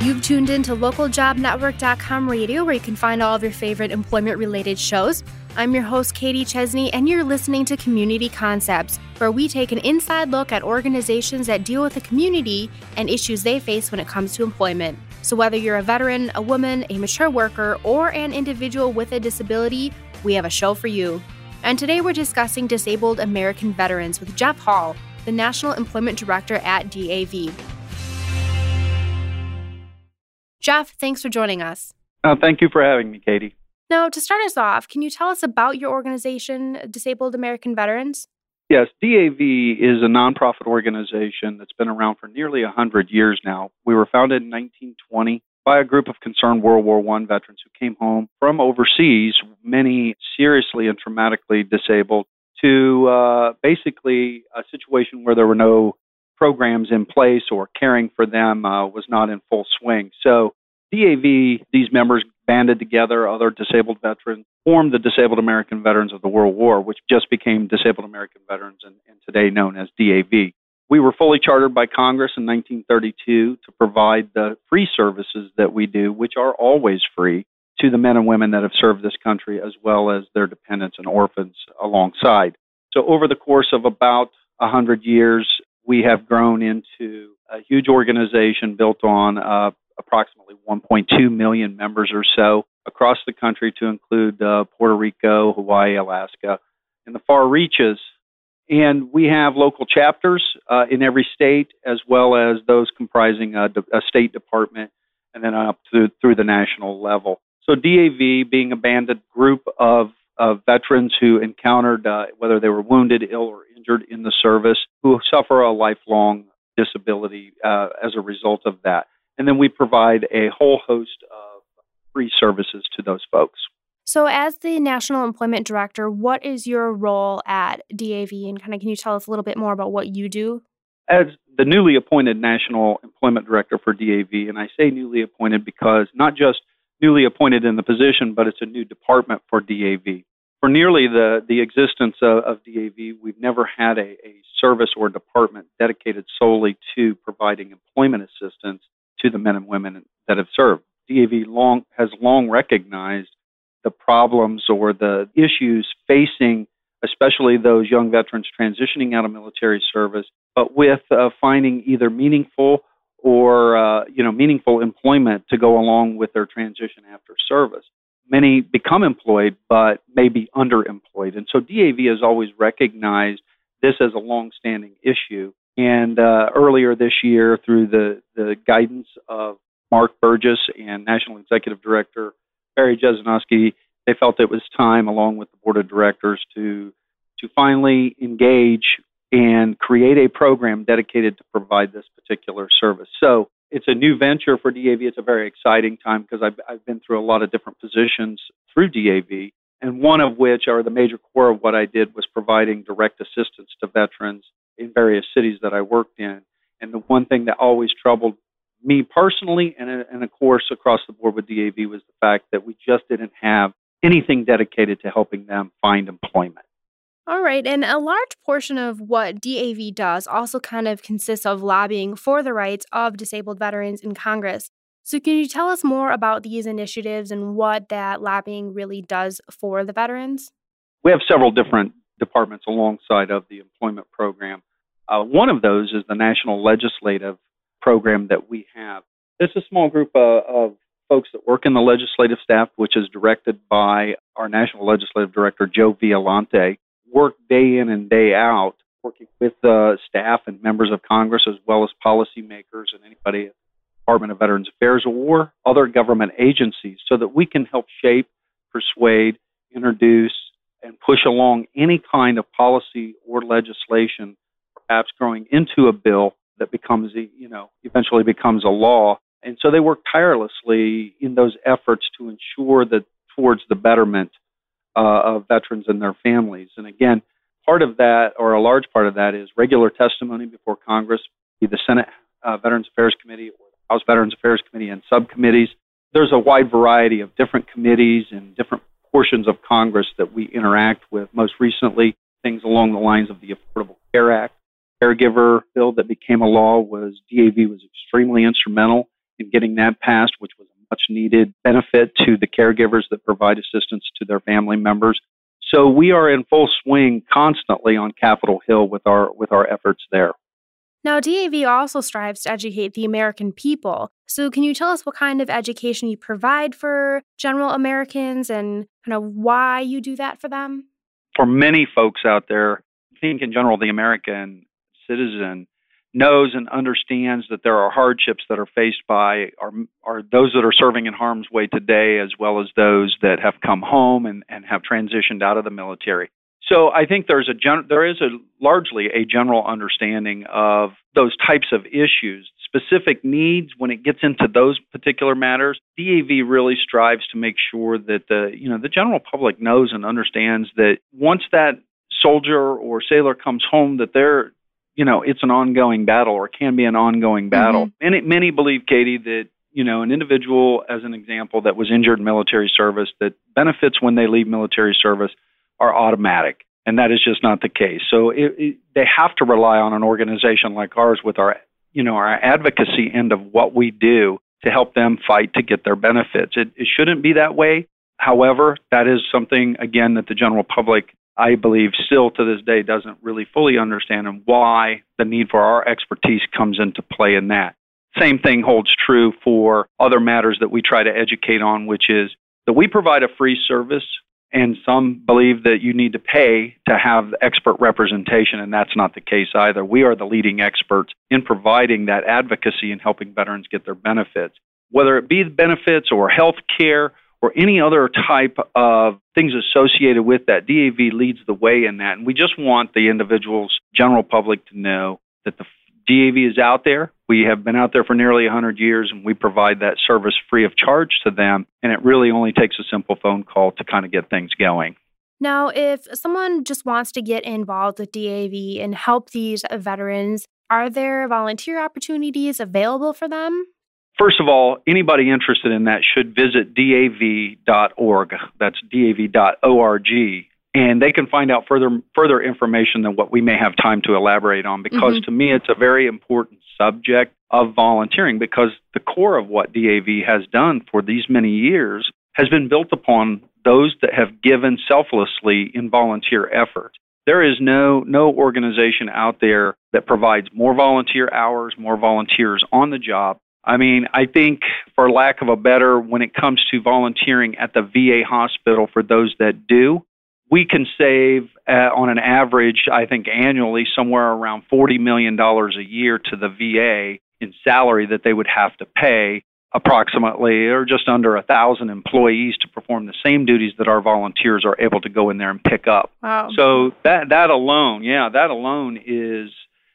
You've tuned in to localjobnetwork.com radio, where you can find all of your favorite employment related shows. I'm your host, Katie Chesney, and you're listening to Community Concepts, where we take an inside look at organizations that deal with the community and issues they face when it comes to employment. So, whether you're a veteran, a woman, a mature worker, or an individual with a disability, we have a show for you. And today we're discussing disabled American veterans with Jeff Hall, the National Employment Director at DAV. Jeff, thanks for joining us. Oh, thank you for having me, Katie. Now, to start us off, can you tell us about your organization, Disabled American Veterans? Yes, DAV is a nonprofit organization that's been around for nearly 100 years now. We were founded in 1920 by a group of concerned World War I veterans who came home from overseas, many seriously and traumatically disabled, to uh, basically a situation where there were no programs in place or caring for them uh, was not in full swing. So DAV, these members banded together, other disabled veterans, formed the Disabled American Veterans of the World War, which just became Disabled American Veterans and, and today known as DAV. We were fully chartered by Congress in 1932 to provide the free services that we do, which are always free, to the men and women that have served this country as well as their dependents and orphans alongside. So, over the course of about 100 years, we have grown into a huge organization built on uh, approximately 1.2 million members or so across the country to include uh, Puerto Rico, Hawaii, Alaska, and the far reaches. And we have local chapters uh, in every state, as well as those comprising a, a state department, and then up to, through the national level. So DAV, being a banded group of, of veterans who encountered uh, whether they were wounded, ill, or injured in the service, who suffer a lifelong disability uh, as a result of that. And then we provide a whole host of free services to those folks. So, as the National Employment Director, what is your role at DAV? And kind of can you tell us a little bit more about what you do? As the newly appointed National Employment Director for DAV, and I say newly appointed because not just newly appointed in the position, but it's a new department for DAV. For nearly the, the existence of, of DAV, we've never had a, a service or department dedicated solely to providing employment assistance to the men and women that have served. DAV long has long recognized the problems or the issues facing, especially those young veterans transitioning out of military service, but with uh, finding either meaningful or uh, you know meaningful employment to go along with their transition after service. Many become employed, but may be underemployed, and so DAV has always recognized this as a long-standing issue and uh, earlier this year, through the, the guidance of Mark Burgess and National Executive Director Barry Jesinoski, they felt it was time, along with the board of directors, to to finally engage and create a program dedicated to provide this particular service. So it's a new venture for DAV. It's a very exciting time because I've, I've been through a lot of different positions through DAV, and one of which, or the major core of what I did, was providing direct assistance to veterans in various cities that I worked in. And the one thing that always troubled me personally, and, and of course across the board with DAV, was the fact that we just didn't have anything dedicated to helping them find employment. All right. And a large portion of what DAV does also kind of consists of lobbying for the rights of disabled veterans in Congress. So, can you tell us more about these initiatives and what that lobbying really does for the veterans? We have several different departments alongside of the employment program. Uh, one of those is the National Legislative Program that we have. It's a small group uh, of folks that work in the legislative staff, which is directed by our National Legislative Director, Joe Violante, work day in and day out, working with uh, staff and members of Congress as well as policymakers and anybody at the Department of Veterans Affairs or other government agencies so that we can help shape, persuade, introduce, and push along any kind of policy or legislation, perhaps growing into a bill that becomes, you know, eventually becomes a law. And so they work tirelessly in those efforts to ensure that towards the betterment uh, of veterans and their families. And again, part of that, or a large part of that, is regular testimony before Congress, be the Senate uh, Veterans Affairs Committee or the House Veterans Affairs Committee and subcommittees. There's a wide variety of different committees and different portions of Congress that we interact with. Most recently, things along the lines of the Affordable Care Act. Caregiver bill that became a law was DAV was extremely instrumental in getting that passed, which was much needed benefit to the caregivers that provide assistance to their family members. So we are in full swing constantly on Capitol Hill with our with our efforts there. Now, DAV also strives to educate the American people. So, can you tell us what kind of education you provide for general Americans and kind of why you do that for them? For many folks out there, I think in general, the American citizen knows and understands that there are hardships that are faced by are, are those that are serving in harm's way today, as well as those that have come home and, and have transitioned out of the military. So I think there's a gen- there is a largely a general understanding of those types of issues, specific needs when it gets into those particular matters. DAV really strives to make sure that the you know the general public knows and understands that once that soldier or sailor comes home that they're you know it's an ongoing battle or can be an ongoing battle. Mm-hmm. Many many believe Katie that you know, an individual, as an example, that was injured in military service, that benefits when they leave military service are automatic, and that is just not the case. So it, it, they have to rely on an organization like ours with our, you know, our advocacy end of what we do to help them fight to get their benefits. It, it shouldn't be that way. However, that is something again that the general public, I believe, still to this day doesn't really fully understand, and why the need for our expertise comes into play in that. Same thing holds true for other matters that we try to educate on, which is that we provide a free service and some believe that you need to pay to have expert representation, and that's not the case either. We are the leading experts in providing that advocacy and helping veterans get their benefits, whether it be the benefits or health care or any other type of things associated with that. DAV leads the way in that, and we just want the individuals, general public, to know that the DAV is out there. We have been out there for nearly 100 years and we provide that service free of charge to them. And it really only takes a simple phone call to kind of get things going. Now, if someone just wants to get involved with DAV and help these veterans, are there volunteer opportunities available for them? First of all, anybody interested in that should visit dav.org. That's dav.org and they can find out further further information than what we may have time to elaborate on because mm-hmm. to me it's a very important subject of volunteering because the core of what DAV has done for these many years has been built upon those that have given selflessly in volunteer effort. There is no no organization out there that provides more volunteer hours, more volunteers on the job. I mean, I think for lack of a better when it comes to volunteering at the VA hospital for those that do, we can save uh, on an average, I think annually, somewhere around $40 million a year to the VA in salary that they would have to pay approximately or just under a thousand employees to perform the same duties that our volunteers are able to go in there and pick up. Wow. So that that alone, yeah, that alone is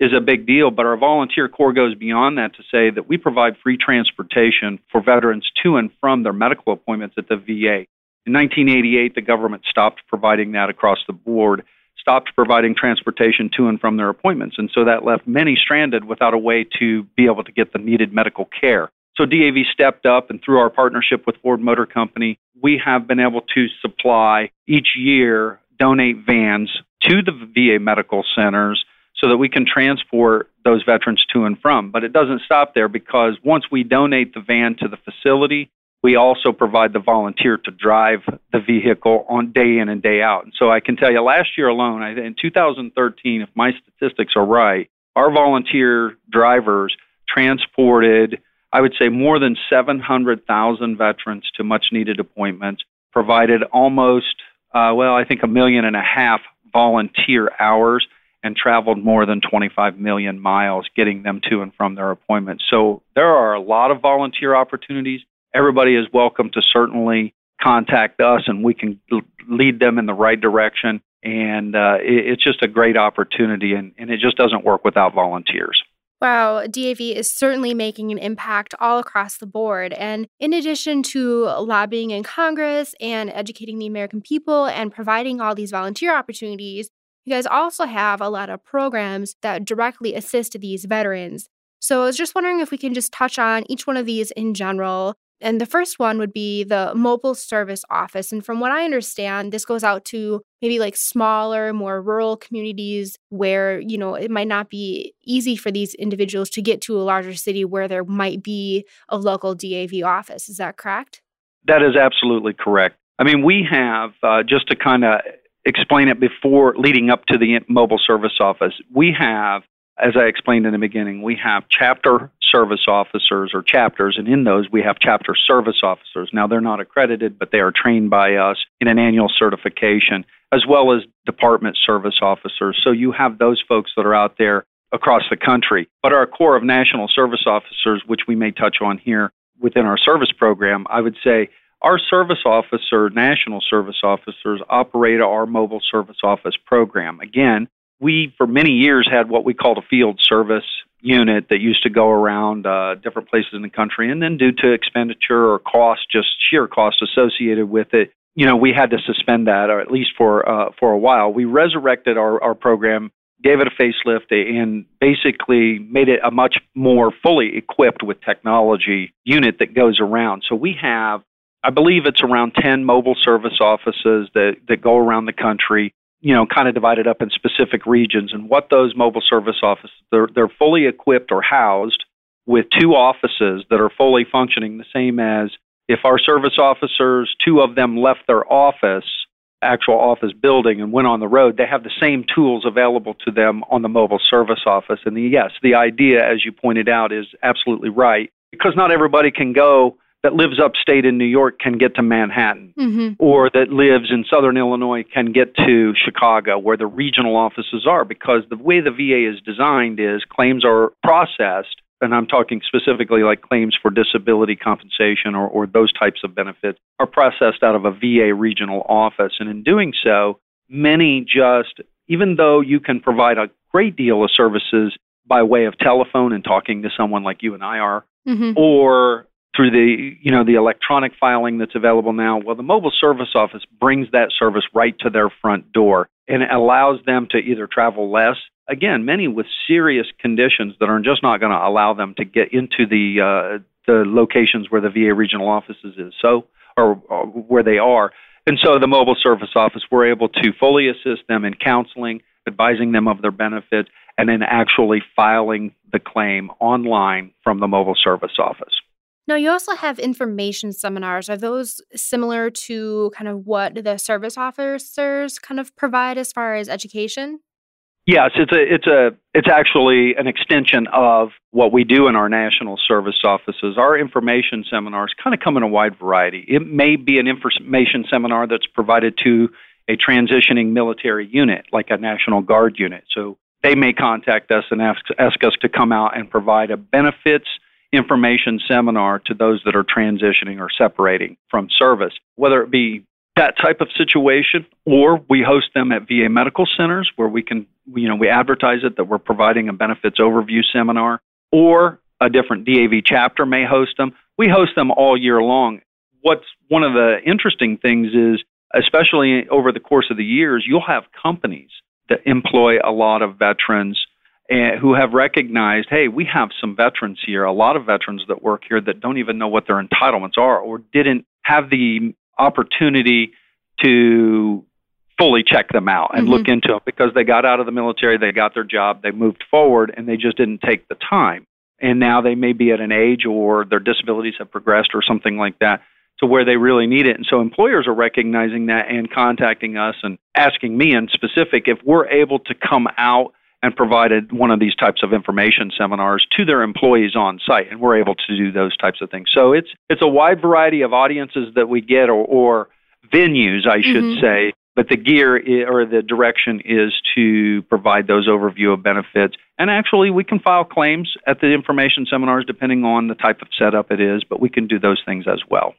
is a big deal. But our volunteer corps goes beyond that to say that we provide free transportation for veterans to and from their medical appointments at the VA. In 1988, the government stopped providing that across the board, stopped providing transportation to and from their appointments, and so that left many stranded without a way to be able to get the needed medical care. So DAV stepped up, and through our partnership with Ford Motor Company, we have been able to supply each year, donate vans to the VA medical centers so that we can transport those veterans to and from. But it doesn't stop there because once we donate the van to the facility, we also provide the volunteer to drive the vehicle on day in and day out. And so I can tell you, last year alone, in 2013, if my statistics are right, our volunteer drivers transported, I would say, more than 700,000 veterans to much needed appointments, provided almost, uh, well, I think a million and a half volunteer hours, and traveled more than 25 million miles getting them to and from their appointments. So there are a lot of volunteer opportunities everybody is welcome to certainly contact us and we can lead them in the right direction. And uh, it, it's just a great opportunity, and, and it just doesn't work without volunteers. Wow, DAV is certainly making an impact all across the board. And in addition to lobbying in Congress and educating the American people and providing all these volunteer opportunities, you guys also have a lot of programs that directly assist these veterans. So I was just wondering if we can just touch on each one of these in general And the first one would be the mobile service office. And from what I understand, this goes out to maybe like smaller, more rural communities where, you know, it might not be easy for these individuals to get to a larger city where there might be a local DAV office. Is that correct? That is absolutely correct. I mean, we have, uh, just to kind of explain it before leading up to the mobile service office, we have as I explained in the beginning, we have chapter service officers or chapters, and in those we have chapter service officers. Now, they're not accredited, but they are trained by us in an annual certification, as well as department service officers. So you have those folks that are out there across the country. But our core of national service officers, which we may touch on here within our service program, I would say our service officer, national service officers, operate our mobile service office program. Again, we, for many years, had what we called a field service unit that used to go around uh, different places in the country. And then, due to expenditure or cost, just sheer cost associated with it, you know, we had to suspend that, or at least for uh, for a while. We resurrected our, our program, gave it a facelift, and basically made it a much more fully equipped with technology unit that goes around. So we have, I believe, it's around ten mobile service offices that that go around the country you know, kind of divided up in specific regions. And what those mobile service offices, they're, they're fully equipped or housed with two offices that are fully functioning, the same as if our service officers, two of them left their office, actual office building, and went on the road, they have the same tools available to them on the mobile service office. And the, yes, the idea, as you pointed out, is absolutely right because not everybody can go that lives upstate in New York can get to Manhattan, mm-hmm. or that lives in southern Illinois can get to Chicago, where the regional offices are, because the way the VA is designed is claims are processed, and I'm talking specifically like claims for disability compensation or, or those types of benefits, are processed out of a VA regional office. And in doing so, many just, even though you can provide a great deal of services by way of telephone and talking to someone like you and I are, mm-hmm. or through the you know the electronic filing that's available now well the mobile service office brings that service right to their front door and it allows them to either travel less again many with serious conditions that are just not going to allow them to get into the uh, the locations where the VA regional offices is so or, or where they are. And so the mobile service office we're able to fully assist them in counseling advising them of their benefits and then actually filing the claim online from the mobile service office now, you also have information seminars. Are those similar to kind of what the service officers kind of provide as far as education? Yes, it's a it's a it's actually an extension of what we do in our national service offices. Our information seminars kind of come in a wide variety. It may be an information seminar that's provided to a transitioning military unit, like a National Guard unit. So they may contact us and ask ask us to come out and provide a benefits information seminar to those that are transitioning or separating from service, whether it be that type of situation or we host them at VA medical centers where we can you know we advertise it that we're providing a benefits overview seminar or a different DAV chapter may host them. We host them all year long. What's one of the interesting things is especially over the course of the years you'll have companies that employ a lot of veterans who have recognized, hey, we have some veterans here, a lot of veterans that work here that don't even know what their entitlements are or didn't have the opportunity to fully check them out and mm-hmm. look into them because they got out of the military, they got their job, they moved forward, and they just didn't take the time. And now they may be at an age or their disabilities have progressed or something like that to where they really need it. And so employers are recognizing that and contacting us and asking me in specific if we're able to come out and provided one of these types of information seminars to their employees on site and we're able to do those types of things. So it's it's a wide variety of audiences that we get or, or venues i should mm-hmm. say but the gear or the direction is to provide those overview of benefits. And actually we can file claims at the information seminars depending on the type of setup it is but we can do those things as well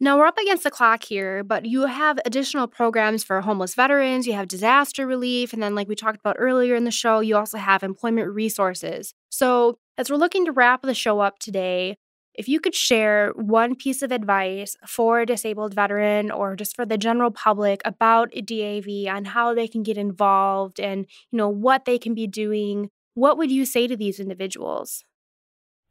now we're up against the clock here, but you have additional programs for homeless veterans, you have disaster relief, and then, like we talked about earlier in the show, you also have employment resources. So, as we're looking to wrap the show up today, if you could share one piece of advice for a disabled veteran or just for the general public about DAV on how they can get involved and, you know, what they can be doing, what would you say to these individuals?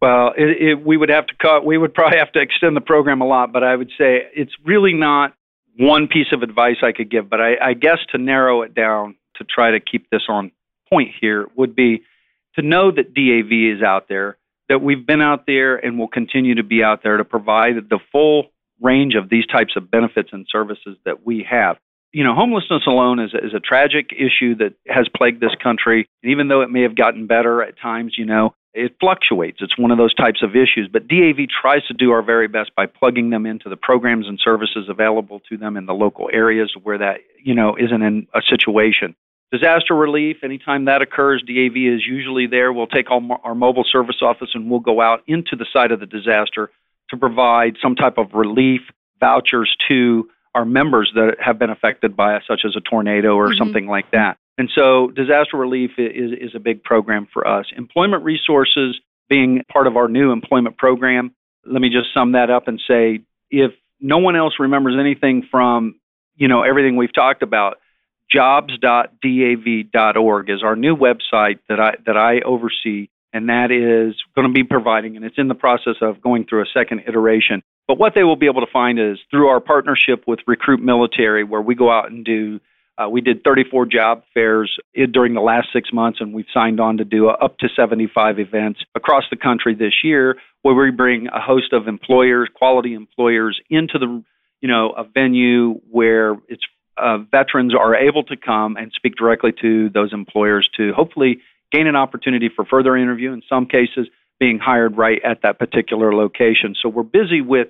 Well, it, it, we would have to cut. We would probably have to extend the program a lot, but I would say it's really not one piece of advice I could give. But I, I guess to narrow it down to try to keep this on point here would be to know that DAV is out there, that we've been out there and will continue to be out there to provide the full range of these types of benefits and services that we have. You know, homelessness alone is, is a tragic issue that has plagued this country. And even though it may have gotten better at times, you know, it fluctuates. It's one of those types of issues. But DAV tries to do our very best by plugging them into the programs and services available to them in the local areas where that, you know, isn't in a situation. Disaster relief, anytime that occurs, DAV is usually there. We'll take our, our mobile service office and we'll go out into the site of the disaster to provide some type of relief vouchers to our members that have been affected by such as a tornado or mm-hmm. something like that. And so disaster relief is, is a big program for us. Employment resources being part of our new employment program. Let me just sum that up and say if no one else remembers anything from, you know, everything we've talked about, jobs.dav.org is our new website that I that I oversee and that is going to be providing and it's in the process of going through a second iteration. But what they will be able to find is through our partnership with Recruit Military where we go out and do uh, we did 34 job fairs during the last six months, and we've signed on to do up to 75 events across the country this year, where we bring a host of employers, quality employers, into the you know a venue where it's uh, veterans are able to come and speak directly to those employers to hopefully gain an opportunity for further interview. In some cases, being hired right at that particular location. So we're busy with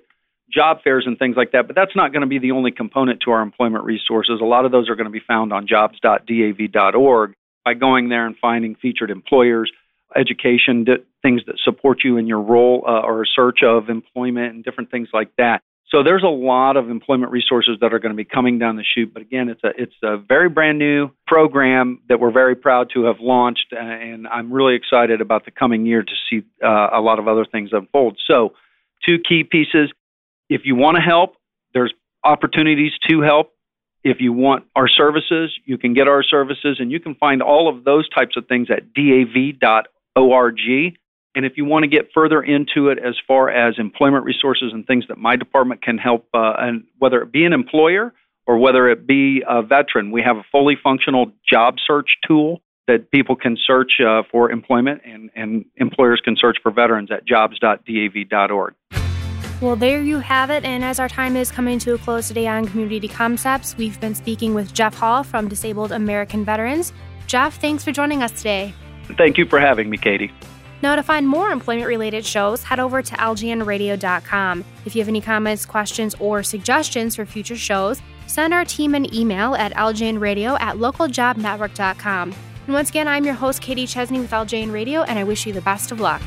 job fairs and things like that, but that's not going to be the only component to our employment resources. A lot of those are going to be found on jobs.dav.org by going there and finding featured employers, education, things that support you in your role uh, or search of employment and different things like that. So there's a lot of employment resources that are going to be coming down the chute. But again, it's a it's a very brand new program that we're very proud to have launched, uh, and I'm really excited about the coming year to see uh, a lot of other things unfold. So, two key pieces: if you want to help, there's opportunities to help. If you want our services, you can get our services, and you can find all of those types of things at dav.org. And if you want to get further into it as far as employment resources and things that my department can help, uh, and whether it be an employer or whether it be a veteran, we have a fully functional job search tool that people can search uh, for employment, and, and employers can search for veterans at jobs.dav.org. Well, there you have it. And as our time is coming to a close today on Community Concepts, we've been speaking with Jeff Hall from Disabled American Veterans. Jeff, thanks for joining us today. Thank you for having me, Katie. Now, to find more employment related shows, head over to ljnradio.com. If you have any comments, questions, or suggestions for future shows, send our team an email at ljnradio at localjobnetwork.com. And once again, I'm your host, Katie Chesney with LJN Radio, and I wish you the best of luck.